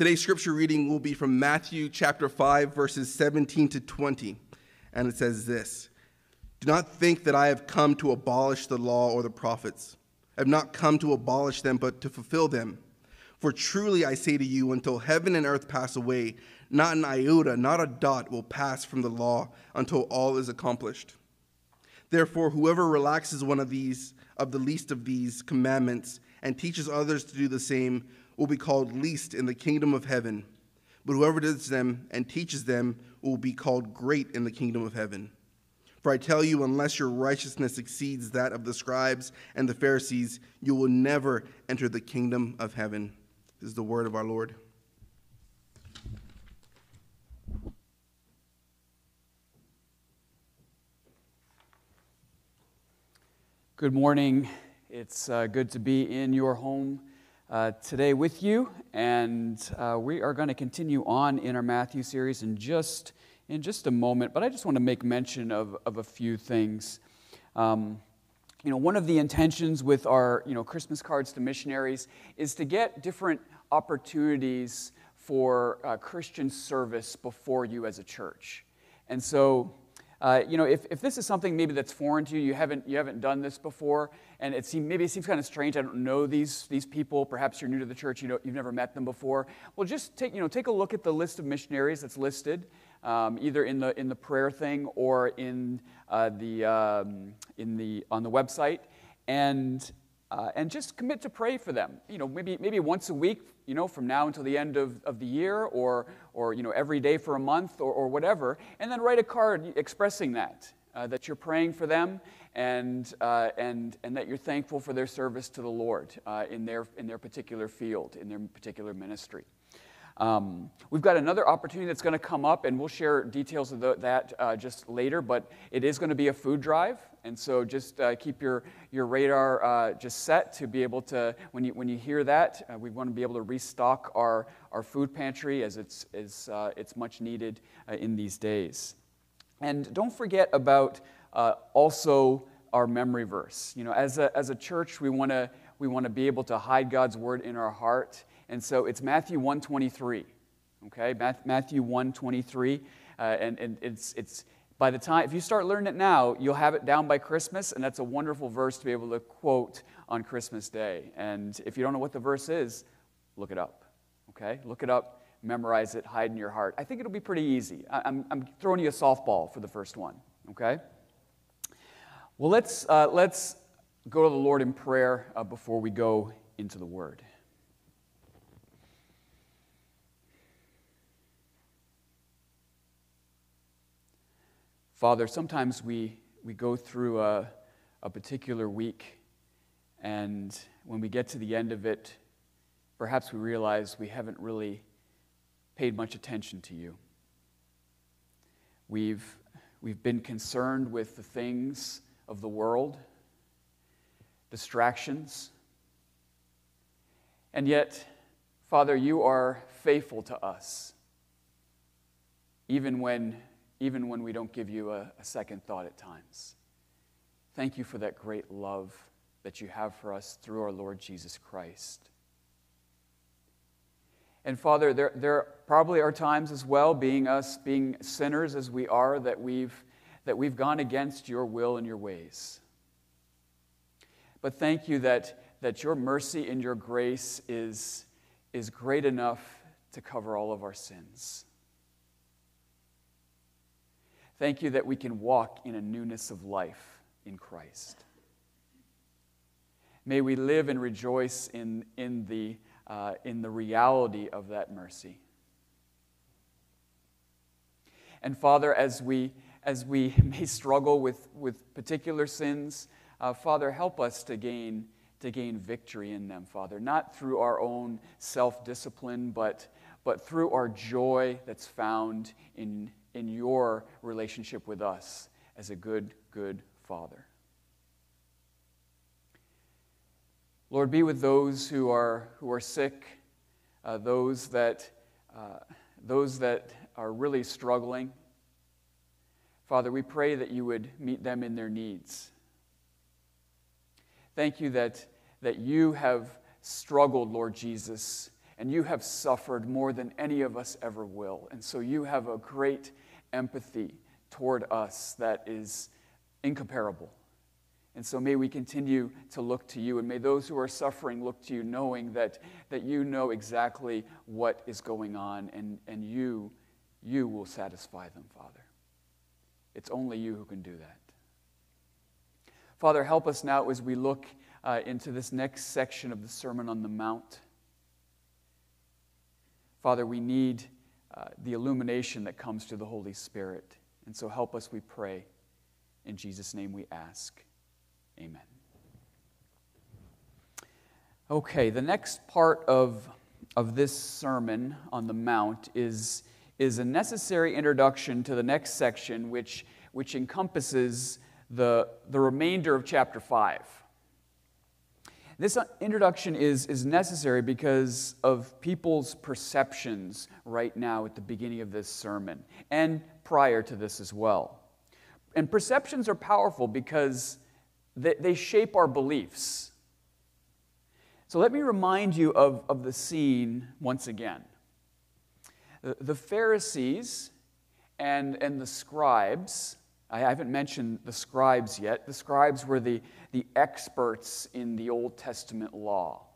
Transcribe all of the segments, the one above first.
Today's scripture reading will be from Matthew chapter 5, verses 17 to 20. And it says this Do not think that I have come to abolish the law or the prophets. I have not come to abolish them, but to fulfill them. For truly I say to you, until heaven and earth pass away, not an iota, not a dot will pass from the law until all is accomplished. Therefore, whoever relaxes one of these, of the least of these commandments, and teaches others to do the same, will be called least in the kingdom of heaven. But whoever does them and teaches them will be called great in the kingdom of heaven. For I tell you, unless your righteousness exceeds that of the scribes and the Pharisees, you will never enter the kingdom of heaven. This is the word of our Lord. Good morning. It's uh, good to be in your home uh, today with you, and uh, we are going to continue on in our Matthew series in just in just a moment. But I just want to make mention of, of a few things. Um, you know, one of the intentions with our you know Christmas cards to missionaries is to get different opportunities for uh, Christian service before you as a church, and so. Uh, you know, if, if this is something maybe that's foreign to you, you haven't, you haven't done this before, and it seem, maybe it seems kind of strange. I don't know these, these people. Perhaps you're new to the church. You know, you've never met them before. Well, just take, you know, take a look at the list of missionaries that's listed, um, either in the, in the prayer thing or in, uh, the, um, in the, on the website, and, uh, and just commit to pray for them. You know, maybe, maybe once a week, you know, from now until the end of, of the year, or, or you know, every day for a month, or, or whatever, and then write a card expressing that, uh, that you're praying for them and, uh, and, and that you're thankful for their service to the Lord uh, in, their, in their particular field, in their particular ministry. Um, we've got another opportunity that's going to come up, and we'll share details of the, that uh, just later, but it is going to be a food drive. And so just uh, keep your, your radar uh, just set to be able to, when you, when you hear that, uh, we want to be able to restock our, our food pantry as it's, as, uh, it's much needed uh, in these days. And don't forget about also our memory verse. You know, as a, as a church, we want to we want to be able to hide God's word in our heart, and so it's Matthew 123. Okay, Matthew 123, uh, and, and it's it's by the time if you start learning it now, you'll have it down by Christmas, and that's a wonderful verse to be able to quote on Christmas Day. And if you don't know what the verse is, look it up. Okay, look it up memorize it, hide in your heart. I think it'll be pretty easy. I'm, I'm throwing you a softball for the first one, okay? Well, let's, uh, let's go to the Lord in prayer uh, before we go into the Word. Father, sometimes we, we go through a, a particular week, and when we get to the end of it, perhaps we realize we haven't really paid much attention to you. We've, we've been concerned with the things of the world, distractions. And yet, Father, you are faithful to us, even when, even when we don't give you a, a second thought at times. Thank you for that great love that you have for us through our Lord Jesus Christ. And Father, there, there probably are times as well, being us, being sinners as we are, that we've that we've gone against your will and your ways. But thank you that, that your mercy and your grace is, is great enough to cover all of our sins. Thank you that we can walk in a newness of life in Christ. May we live and rejoice in, in, the, uh, in the reality of that mercy. And Father, as we as we may struggle with, with particular sins, uh, Father, help us to gain, to gain victory in them, Father, not through our own self discipline, but, but through our joy that's found in, in your relationship with us as a good, good Father. Lord, be with those who are, who are sick, uh, those, that, uh, those that are really struggling. Father, we pray that you would meet them in their needs. Thank you that, that you have struggled, Lord Jesus, and you have suffered more than any of us ever will. And so you have a great empathy toward us that is incomparable. And so may we continue to look to you, and may those who are suffering look to you, knowing that, that you know exactly what is going on, and, and you, you will satisfy them, Father. It's only you who can do that. Father, help us now as we look uh, into this next section of the Sermon on the Mount. Father, we need uh, the illumination that comes through the Holy Spirit. And so help us, we pray. In Jesus' name we ask. Amen. Okay, the next part of, of this Sermon on the Mount is, is a necessary introduction to the next section, which, which encompasses the, the remainder of chapter 5. This uh, introduction is, is necessary because of people's perceptions right now at the beginning of this sermon and prior to this as well. And perceptions are powerful because they, they shape our beliefs. So let me remind you of, of the scene once again. The, the Pharisees and, and the scribes I haven't mentioned the scribes yet. The scribes were the, the experts in the Old Testament law.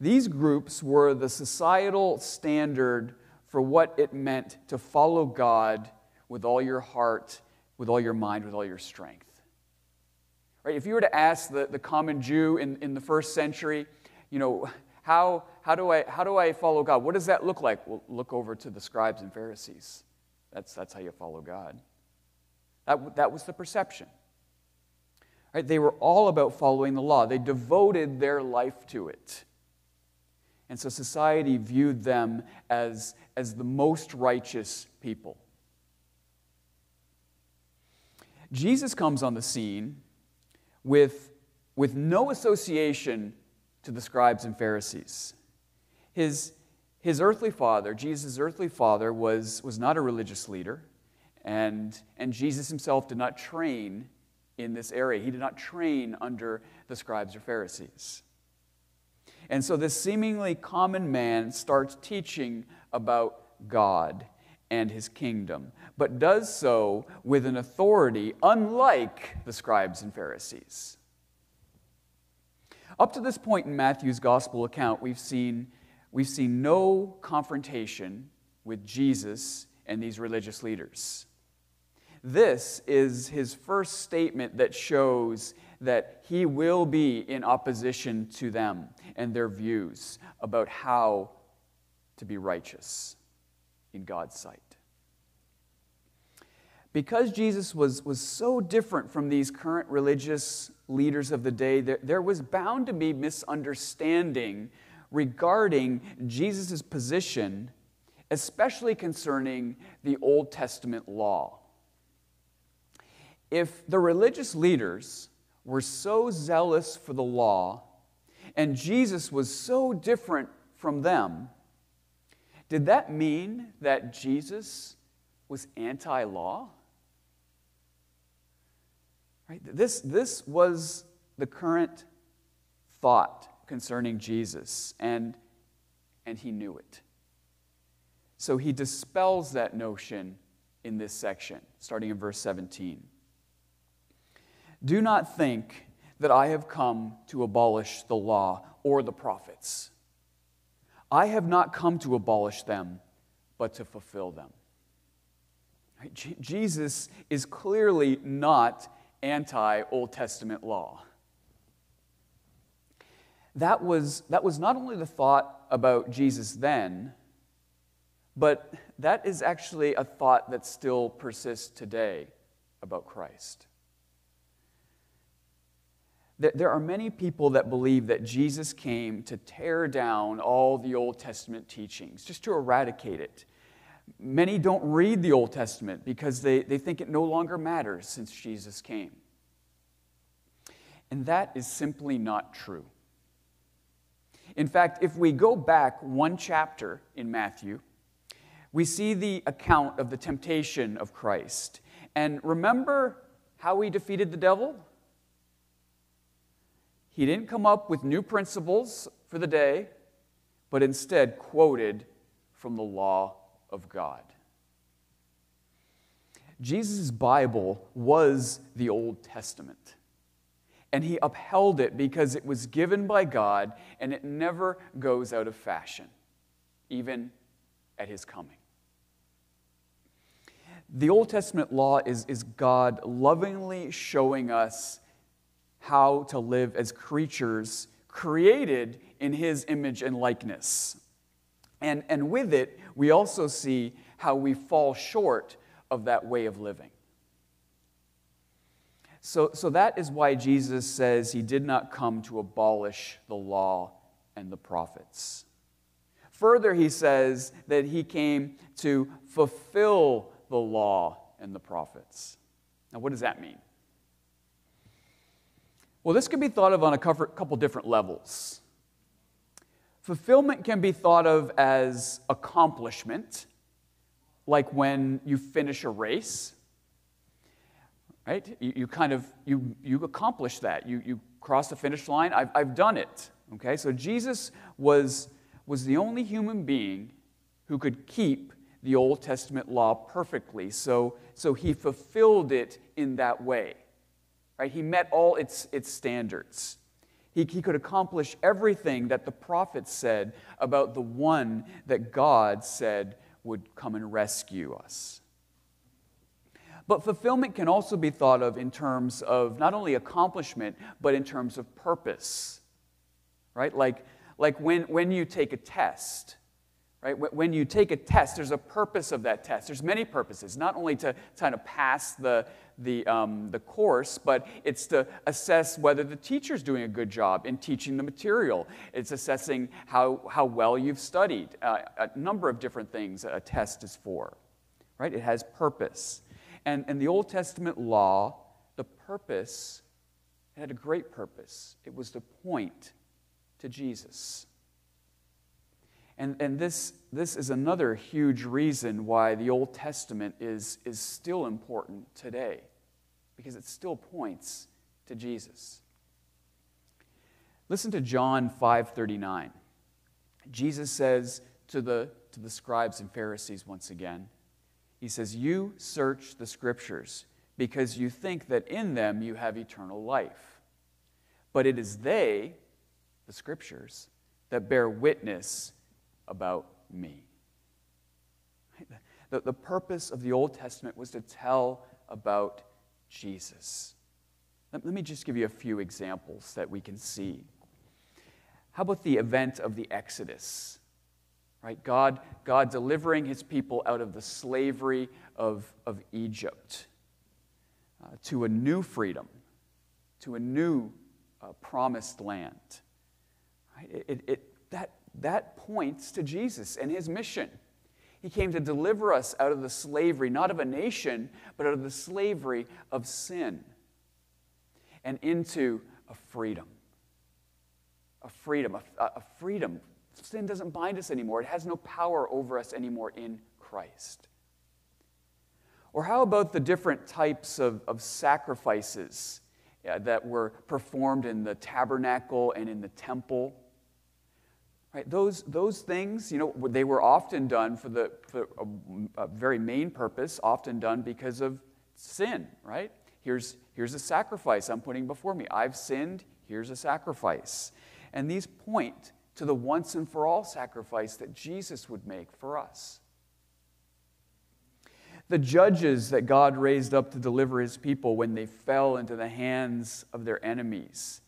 These groups were the societal standard for what it meant to follow God with all your heart, with all your mind, with all your strength. Right? If you were to ask the, the common Jew in, in the first century, you know, how, how, do I, how do I follow God? What does that look like? Well, look over to the scribes and Pharisees. That's, that's how you follow God. That, that was the perception. Right? They were all about following the law, they devoted their life to it. And so society viewed them as, as the most righteous people. Jesus comes on the scene with, with no association to the scribes and Pharisees. His, his earthly father, Jesus' earthly father, was, was not a religious leader. And, and Jesus himself did not train in this area. He did not train under the scribes or Pharisees. And so this seemingly common man starts teaching about God and his kingdom, but does so with an authority unlike the scribes and Pharisees. Up to this point in Matthew's gospel account, we've seen, we've seen no confrontation with Jesus and these religious leaders. This is his first statement that shows that he will be in opposition to them and their views about how to be righteous in God's sight. Because Jesus was, was so different from these current religious leaders of the day, there, there was bound to be misunderstanding regarding Jesus' position, especially concerning the Old Testament law. If the religious leaders were so zealous for the law and Jesus was so different from them, did that mean that Jesus was anti law? Right? This, this was the current thought concerning Jesus, and, and he knew it. So he dispels that notion in this section, starting in verse 17. Do not think that I have come to abolish the law or the prophets. I have not come to abolish them, but to fulfill them. Right? Jesus is clearly not anti Old Testament law. That was, that was not only the thought about Jesus then, but that is actually a thought that still persists today about Christ. There are many people that believe that Jesus came to tear down all the Old Testament teachings, just to eradicate it. Many don't read the Old Testament because they, they think it no longer matters since Jesus came. And that is simply not true. In fact, if we go back one chapter in Matthew, we see the account of the temptation of Christ. And remember how he defeated the devil? He didn't come up with new principles for the day, but instead quoted from the law of God. Jesus' Bible was the Old Testament. And he upheld it because it was given by God and it never goes out of fashion, even at his coming. The Old Testament law is, is God lovingly showing us how to live as creatures created in his image and likeness. And, and with it, we also see how we fall short of that way of living. So, so that is why Jesus says he did not come to abolish the law and the prophets. Further, he says that he came to fulfill the law and the prophets. Now, what does that mean? Well, this can be thought of on a couple different levels. Fulfillment can be thought of as accomplishment, like when you finish a race, right? You, you kind of, you, you accomplish that. You, you cross the finish line. I've, I've done it, okay? So Jesus was, was the only human being who could keep the Old Testament law perfectly. So, so he fulfilled it in that way, right? He met all its, its standards. He, he could accomplish everything that the prophets said about the one that God said would come and rescue us. But fulfillment can also be thought of in terms of not only accomplishment, but in terms of purpose. Right? Like, like when, when you take a test, right? When you take a test, there's a purpose of that test. There's many purposes, not only to kind of pass the, the, um, the course, but it's to assess whether the teacher's doing a good job in teaching the material. It's assessing how, how well you've studied. Uh, a number of different things a test is for, right? It has purpose. And, and the Old Testament law, the purpose, had a great purpose. It was to point to Jesus. And, and this, this is another huge reason why the Old Testament is, is still important today, because it still points to Jesus. Listen to John 5:39. Jesus says to the, to the scribes and Pharisees once again, he says, You search the scriptures because you think that in them you have eternal life. But it is they, the scriptures, that bear witness about me. The, the purpose of the Old Testament was to tell about Jesus. Let, let me just give you a few examples that we can see. How about the event of the Exodus? Right? God, God delivering his people out of the slavery of, of Egypt uh, to a new freedom, to a new uh, promised land. Right? It, it, it, that, that points to Jesus and his mission. He came to deliver us out of the slavery, not of a nation, but out of the slavery of sin and into a freedom. A freedom, a, a freedom. Sin doesn't bind us anymore, it has no power over us anymore in Christ. Or how about the different types of, of sacrifices uh, that were performed in the tabernacle and in the temple? Right? Those, those things, you know, they were often done for, the, for a, a very main purpose, often done because of sin, right? Here's, here's a sacrifice I'm putting before me. I've sinned, here's a sacrifice. And these point to the once and for all sacrifice that Jesus would make for us. The judges that God raised up to deliver his people when they fell into the hands of their enemies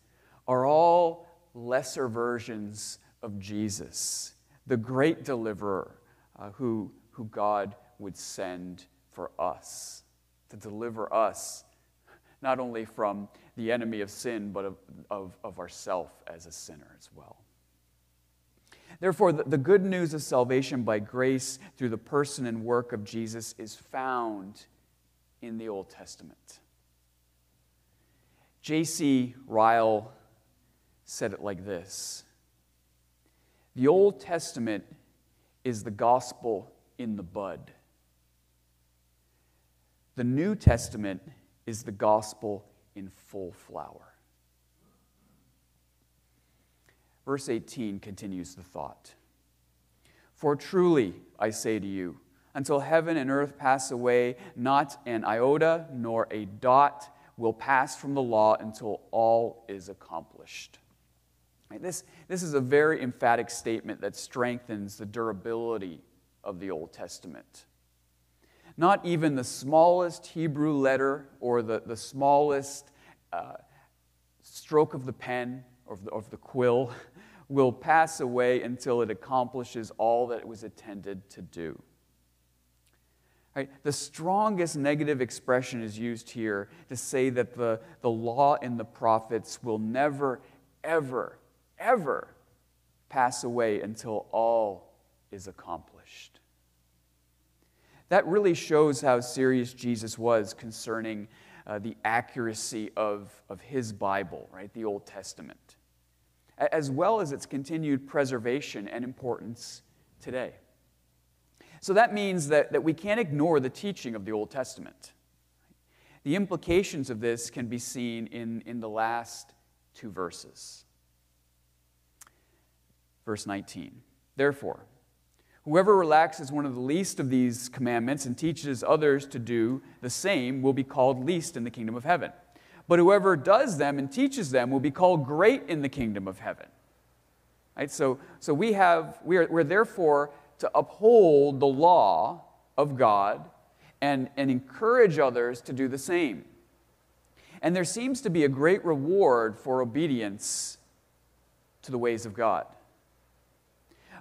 are all lesser versions of Jesus, the great deliverer uh, who, who God would send for us to deliver us not only from the enemy of sin, but of, of, of ourself as a sinner as well. Therefore, the, the good news of salvation by grace through the person and work of Jesus is found in the Old Testament. J.C. Ryle said it like this the Old Testament is the gospel in the bud. The New Testament is the gospel in full flower. Verse 18 continues the thought. For truly, I say to you, until heaven and earth pass away, not an iota nor a dot will pass from the law until all is accomplished. This, this is a very emphatic statement that strengthens the durability of the Old Testament. Not even the smallest Hebrew letter or the, the smallest uh, stroke of the pen or of the, of the quill will pass away until it accomplishes all that it was intended to do. Right? The strongest negative expression is used here to say that the, the law and the prophets will never, ever, ever pass away until all is accomplished. That really shows how serious Jesus was concerning uh, the accuracy of, of his Bible, right? The Old Testament, as well as its continued preservation and importance today. So that means that, that we can't ignore the teaching of the Old Testament. The implications of this can be seen in, in the last two verses. Verse 19. Therefore, whoever relaxes one of the least of these commandments and teaches others to do the same will be called least in the kingdom of heaven. But whoever does them and teaches them will be called great in the kingdom of heaven. Right? So, so we have, we are, we're therefore to uphold the law of God and, and encourage others to do the same. And there seems to be a great reward for obedience to the ways of God.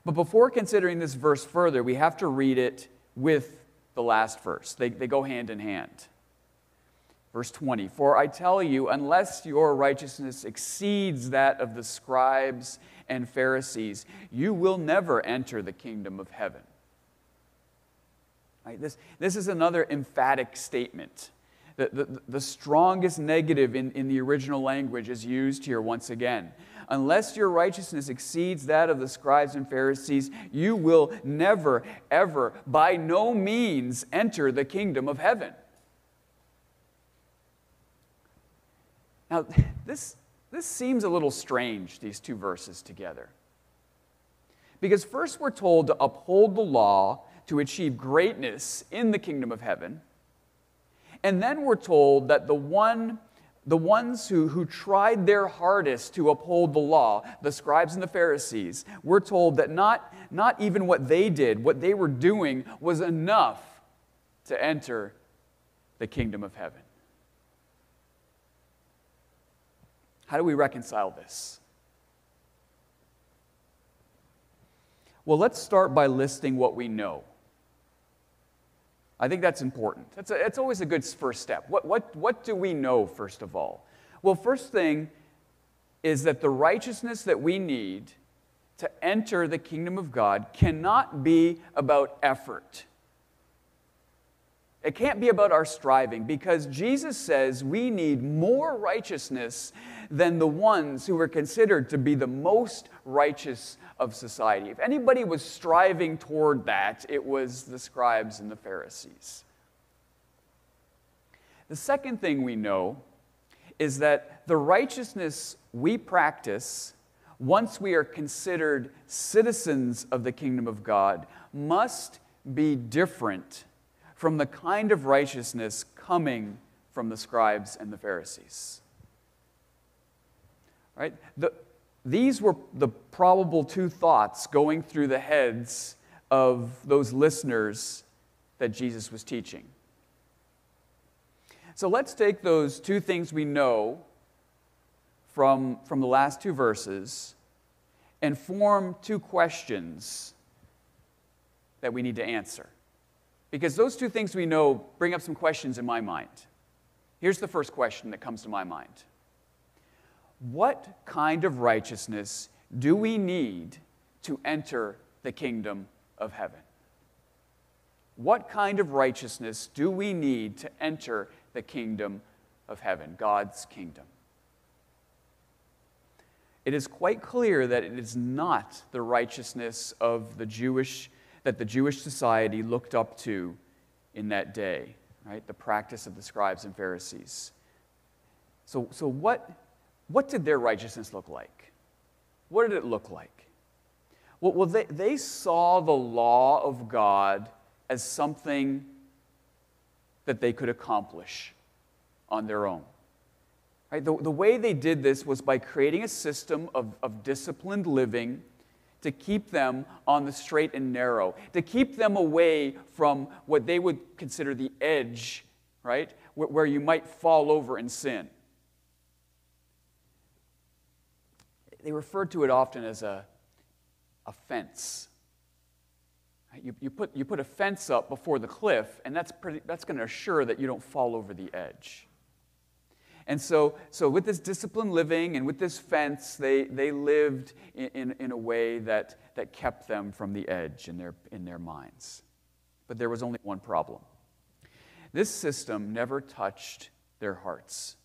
But before considering this verse further, we have to read it with the last verse. They, they go hand in hand. Verse 20 For I tell you, unless your righteousness exceeds that of the scribes and Pharisees, you will never enter the kingdom of heaven. Right, this, this is another emphatic statement. The, the, the strongest negative in, in the original language is used here once again. Unless your righteousness exceeds that of the scribes and Pharisees, you will never, ever, by no means enter the kingdom of heaven. Now, this, this seems a little strange, these two verses together. Because first we're told to uphold the law to achieve greatness in the kingdom of heaven. And then we're told that the one the ones who, who tried their hardest to uphold the law, the scribes and the Pharisees, we're told that not, not even what they did, what they were doing, was enough to enter the kingdom of heaven. How do we reconcile this? Well, let's start by listing what we know. I think that's important. That's, a, that's always a good first step. What, what, what do we know, first of all? Well, first thing is that the righteousness that we need to enter the kingdom of God cannot be about effort. It can't be about our striving because Jesus says we need more righteousness than the ones who were considered to be the most righteous of society. If anybody was striving toward that, it was the scribes and the Pharisees. The second thing we know is that the righteousness we practice once we are considered citizens of the kingdom of God must be different from the kind of righteousness coming from the scribes and the Pharisees. Right? The, these were the probable two thoughts going through the heads of those listeners that Jesus was teaching. So let's take those two things we know from, from the last two verses and form two questions that we need to answer. Because those two things we know bring up some questions in my mind. Here's the first question that comes to my mind What kind of righteousness do we need to enter the kingdom of heaven? What kind of righteousness do we need to enter the kingdom of heaven, God's kingdom? It is quite clear that it is not the righteousness of the Jewish that the Jewish society looked up to in that day, right? The practice of the scribes and Pharisees. So, so what, what did their righteousness look like? What did it look like? Well, well they, they saw the law of God as something that they could accomplish on their own. Right? The, the way they did this was by creating a system of, of disciplined living to keep them on the straight and narrow, to keep them away from what they would consider the edge, right? Where, you might fall over and sin. They referred to it often as a, a fence. You, you, put, you put a fence up before the cliff, and that's, pretty, that's going to assure that you don't fall over the edge. And so, so with this disciplined living and with this fence, they, they lived in, in, in, a way that, that kept them from the edge in their, in their minds. But there was only one problem this system never touched their hearts.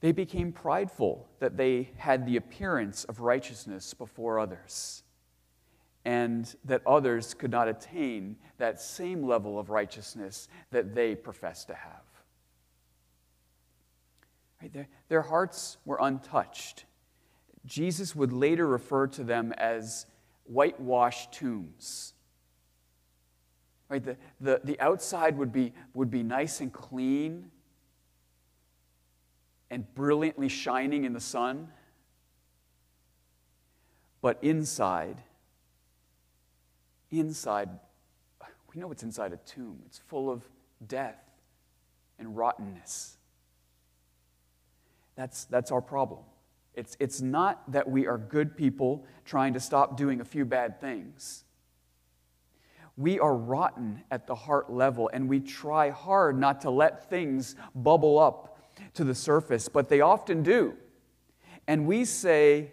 They became prideful that they had the appearance of righteousness before others and that others could not attain that same level of righteousness that they profess to have. Right? Their, their hearts were untouched. Jesus would later refer to them as whitewashed tombs. Right? The, the, the outside would be, would be nice and clean and brilliantly shining in the sun, but inside inside, we know what's inside a tomb. It's full of death and rottenness. That's, that's our problem. It's, it's not that we are good people trying to stop doing a few bad things. We are rotten at the heart level, and we try hard not to let things bubble up to the surface, but they often do. And we say,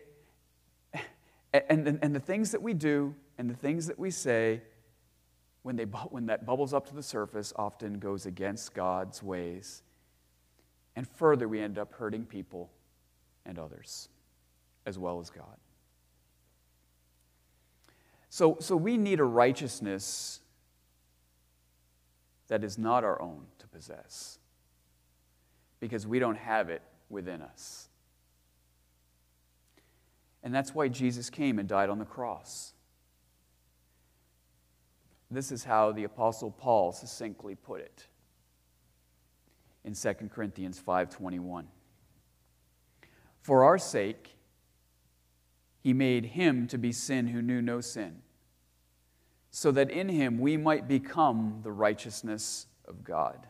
and, and, and the things that we do and the things that we say, when, they, when that bubbles up to the surface, often goes against God's ways. And further, we end up hurting people and others, as well as God. So, so we need a righteousness that is not our own to possess because we don't have it within us. And that's why Jesus came and died on the cross. This is how the apostle Paul succinctly put it in 2 Corinthians 5:21. For our sake he made him to be sin who knew no sin, so that in him we might become the righteousness of God.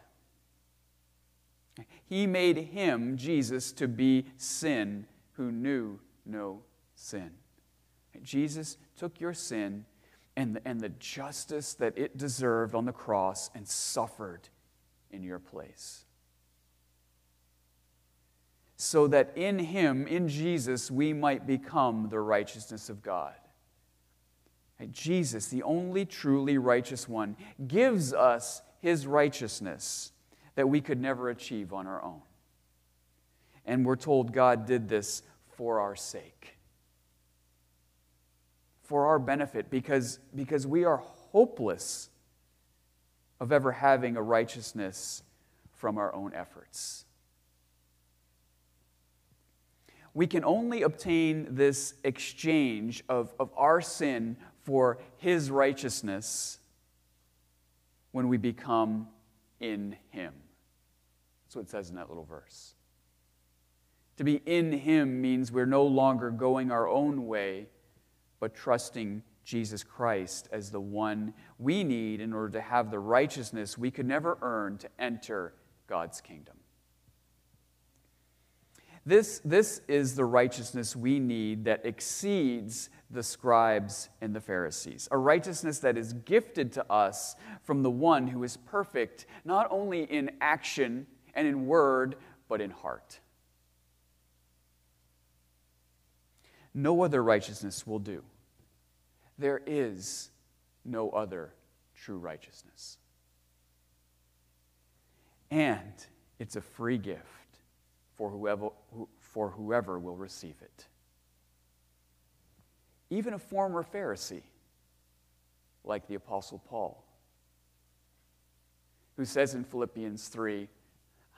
He made him, Jesus, to be sin who knew no sin. Jesus took your sin and and the justice that it deserved on the cross and suffered in your place. So that in Him, in Jesus, we might become the righteousness of God. Jesus, the only truly righteous one, gives us His righteousness that we could never achieve on our own. And we're told God did this for our sake for our benefit because, because we are hopeless of ever having a righteousness from our own efforts. We can only obtain this exchange of, of our sin for His righteousness when we become in Him. That's what it says in that little verse. To be in Him means we're no longer going our own way but trusting Jesus Christ as the one we need in order to have the righteousness we could never earn to enter God's kingdom. This, this is the righteousness we need that exceeds the scribes and the Pharisees, a righteousness that is gifted to us from the one who is perfect, not only in action and in word, but in heart. No other righteousness will do. There is no other true righteousness. And it's a free gift for whoever, for whoever will receive it. Even a former Pharisee, like the Apostle Paul, who says in Philippians 3,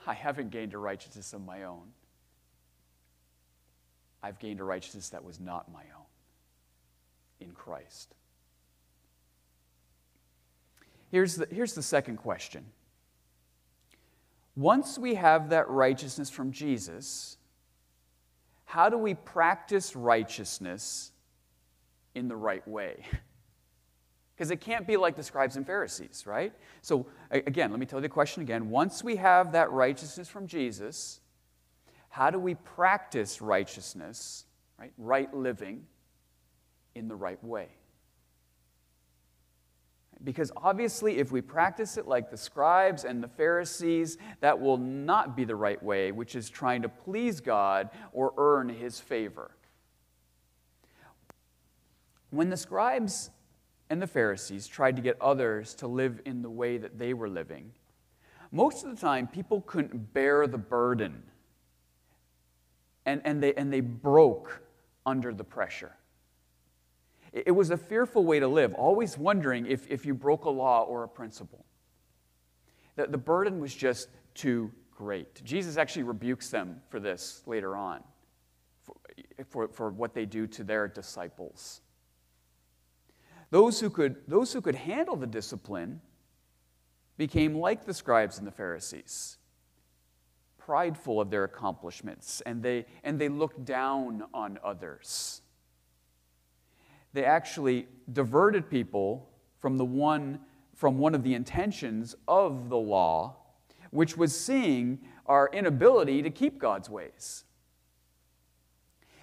I haven't gained a righteousness of my own. I've gained a righteousness that was not my own in Christ. Here's the, here's the second question. Once we have that righteousness from Jesus, how do we practice righteousness in the right way? Because it can't be like the scribes and Pharisees, right? So, again, let me tell you the question again. Once we have that righteousness from Jesus, how do we practice righteousness, right? Right living in the right way? Because obviously, if we practice it like the scribes and the Pharisees, that will not be the right way, which is trying to please God or earn his favor. When the scribes and the Pharisees tried to get others to live in the way that they were living, most of the time people couldn't bear the burden and, and, they, and they broke under the pressure. It was a fearful way to live, always wondering if, if you broke a law or a principle. The, the burden was just too great. Jesus actually rebukes them for this later on, for, for, for what they do to their disciples. Those who, could, those who could handle the discipline became like the scribes and the Pharisees, prideful of their accomplishments, and they, and they looked down on others they actually diverted people from the one from one of the intentions of the law, which was seeing our inability to keep God's ways.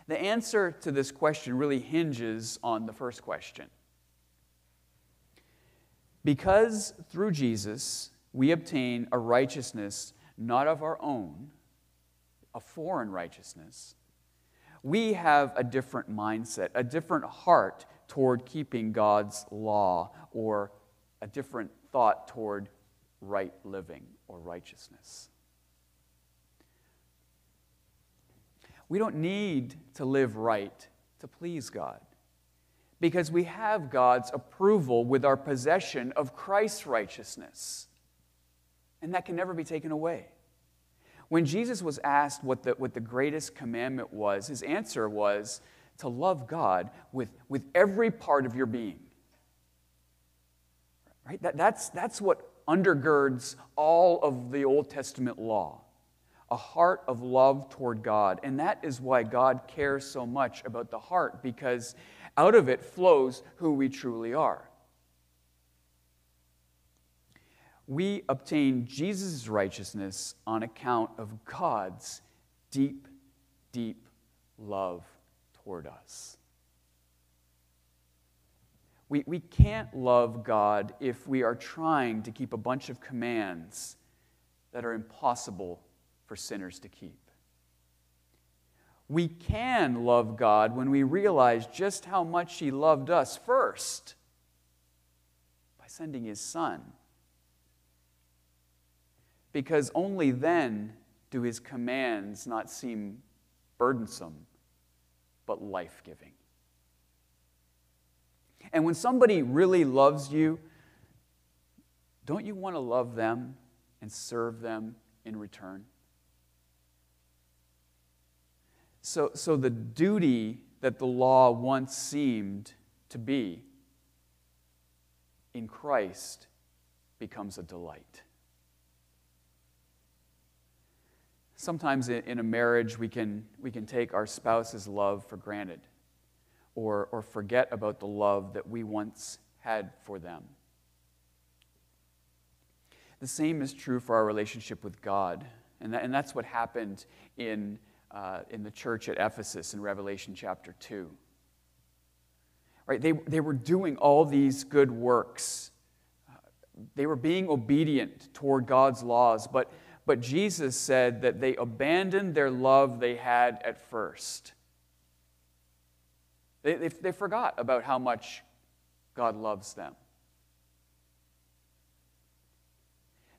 The answer to this question really hinges on the first question. Because through Jesus we obtain a righteousness not of our own, a foreign righteousness, we have a different mindset, a different heart toward keeping God's law, or a different thought toward right living or righteousness. We don't need to live right to please God because we have God's approval with our possession of Christ's righteousness. And that can never be taken away. When Jesus was asked what the, what the greatest commandment was, his answer was to love God with, with every part of your being. Right? That, that's, that's what undergirds all of the Old Testament law a heart of love toward God. And that is why God cares so much about the heart, because out of it flows who we truly are. We obtain Jesus' righteousness on account of God's deep, deep love toward us. We, we can't love God if we are trying to keep a bunch of commands that are impossible for sinners to keep. We can love God when we realize just how much He loved us first by sending His Son because only then do his commands not seem burdensome, but life giving. And when somebody really loves you, don't you want to love them and serve them in return? So, so the duty that the law once seemed to be in Christ becomes a delight. Sometimes in a marriage, we can, we can take our spouse's love for granted or, or forget about the love that we once had for them. The same is true for our relationship with God. And, that, and that's what happened in, uh, in the church at Ephesus in Revelation chapter 2. Right? They, they were doing all these good works, they were being obedient toward God's laws, but but Jesus said that they abandoned their love they had at first. They, they, they forgot about how much God loves them.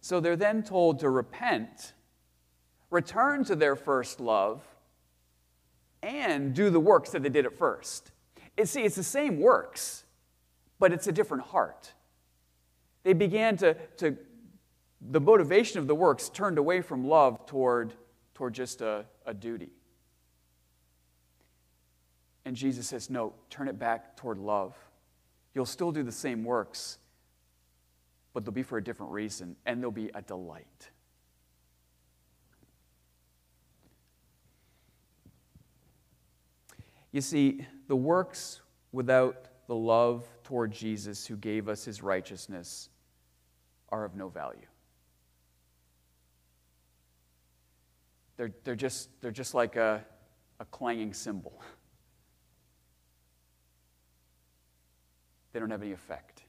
So they're then told to repent, return to their first love, and do the works that they did at first. It, see, it's the same works, but it's a different heart. They began to, to the motivation of the works turned away from love toward, toward just a, a duty. And Jesus says, No, turn it back toward love. You'll still do the same works, but they'll be for a different reason, and they'll be a delight. You see, the works without the love toward Jesus who gave us his righteousness are of no value. They're, they're, just, they're just like a, a clanging cymbal. They don't have any effect.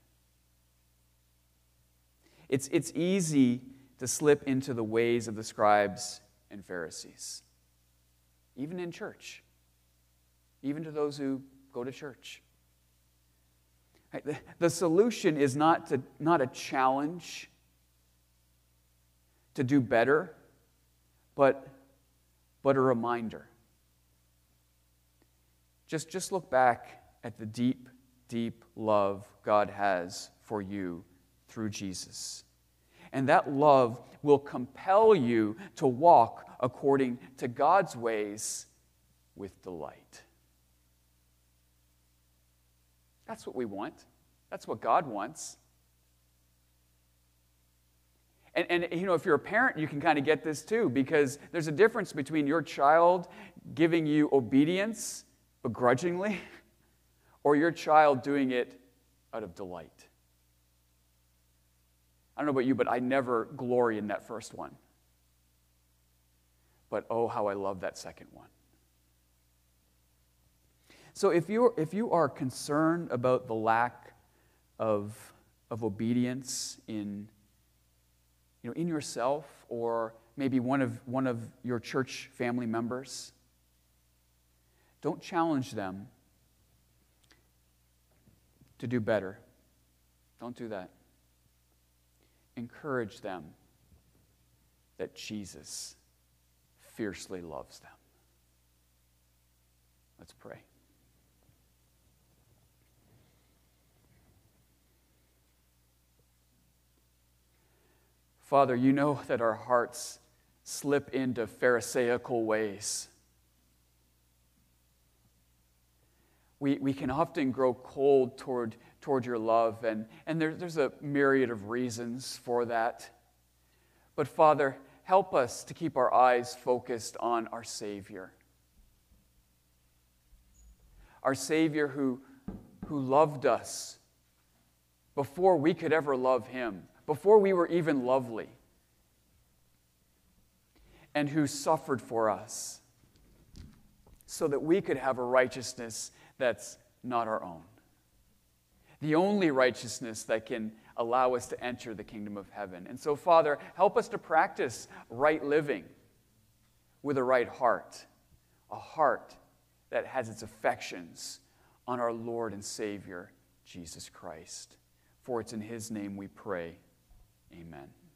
It's, it's easy to slip into the ways of the scribes and Pharisees, even in church, even to those who go to church. The, the solution is not, to, not a challenge to do better, but, but a reminder. Just, just look back at the deep, deep love God has for you through Jesus. And that love will compel you to walk according to God's ways with delight. That's what we want. That's what God wants. And, and, you know, if you're a parent, you can kind of get this too, because there's a difference between your child giving you obedience begrudgingly or your child doing it out of delight. I don't know about you, but I never glory in that first one. But oh, how I love that second one. So if you if you are concerned about the lack of, of obedience in, know, in yourself or maybe one of, one of your church family members, don't challenge them to do better. Don't do that. Encourage them that Jesus fiercely loves them. Let's pray. Father, you know that our hearts slip into Pharisaical ways. We, we can often grow cold toward, toward your love, and, and there, there's a myriad of reasons for that. But Father, help us to keep our eyes focused on our Savior. Our Savior who, who loved us before we could ever love Him before we were even lovely, and who suffered for us so that we could have a righteousness that's not our own. The only righteousness that can allow us to enter the kingdom of heaven. And so, Father, help us to practice right living with a right heart, a heart that has its affections on our Lord and Savior, Jesus Christ. For it's in His name we pray. Amen.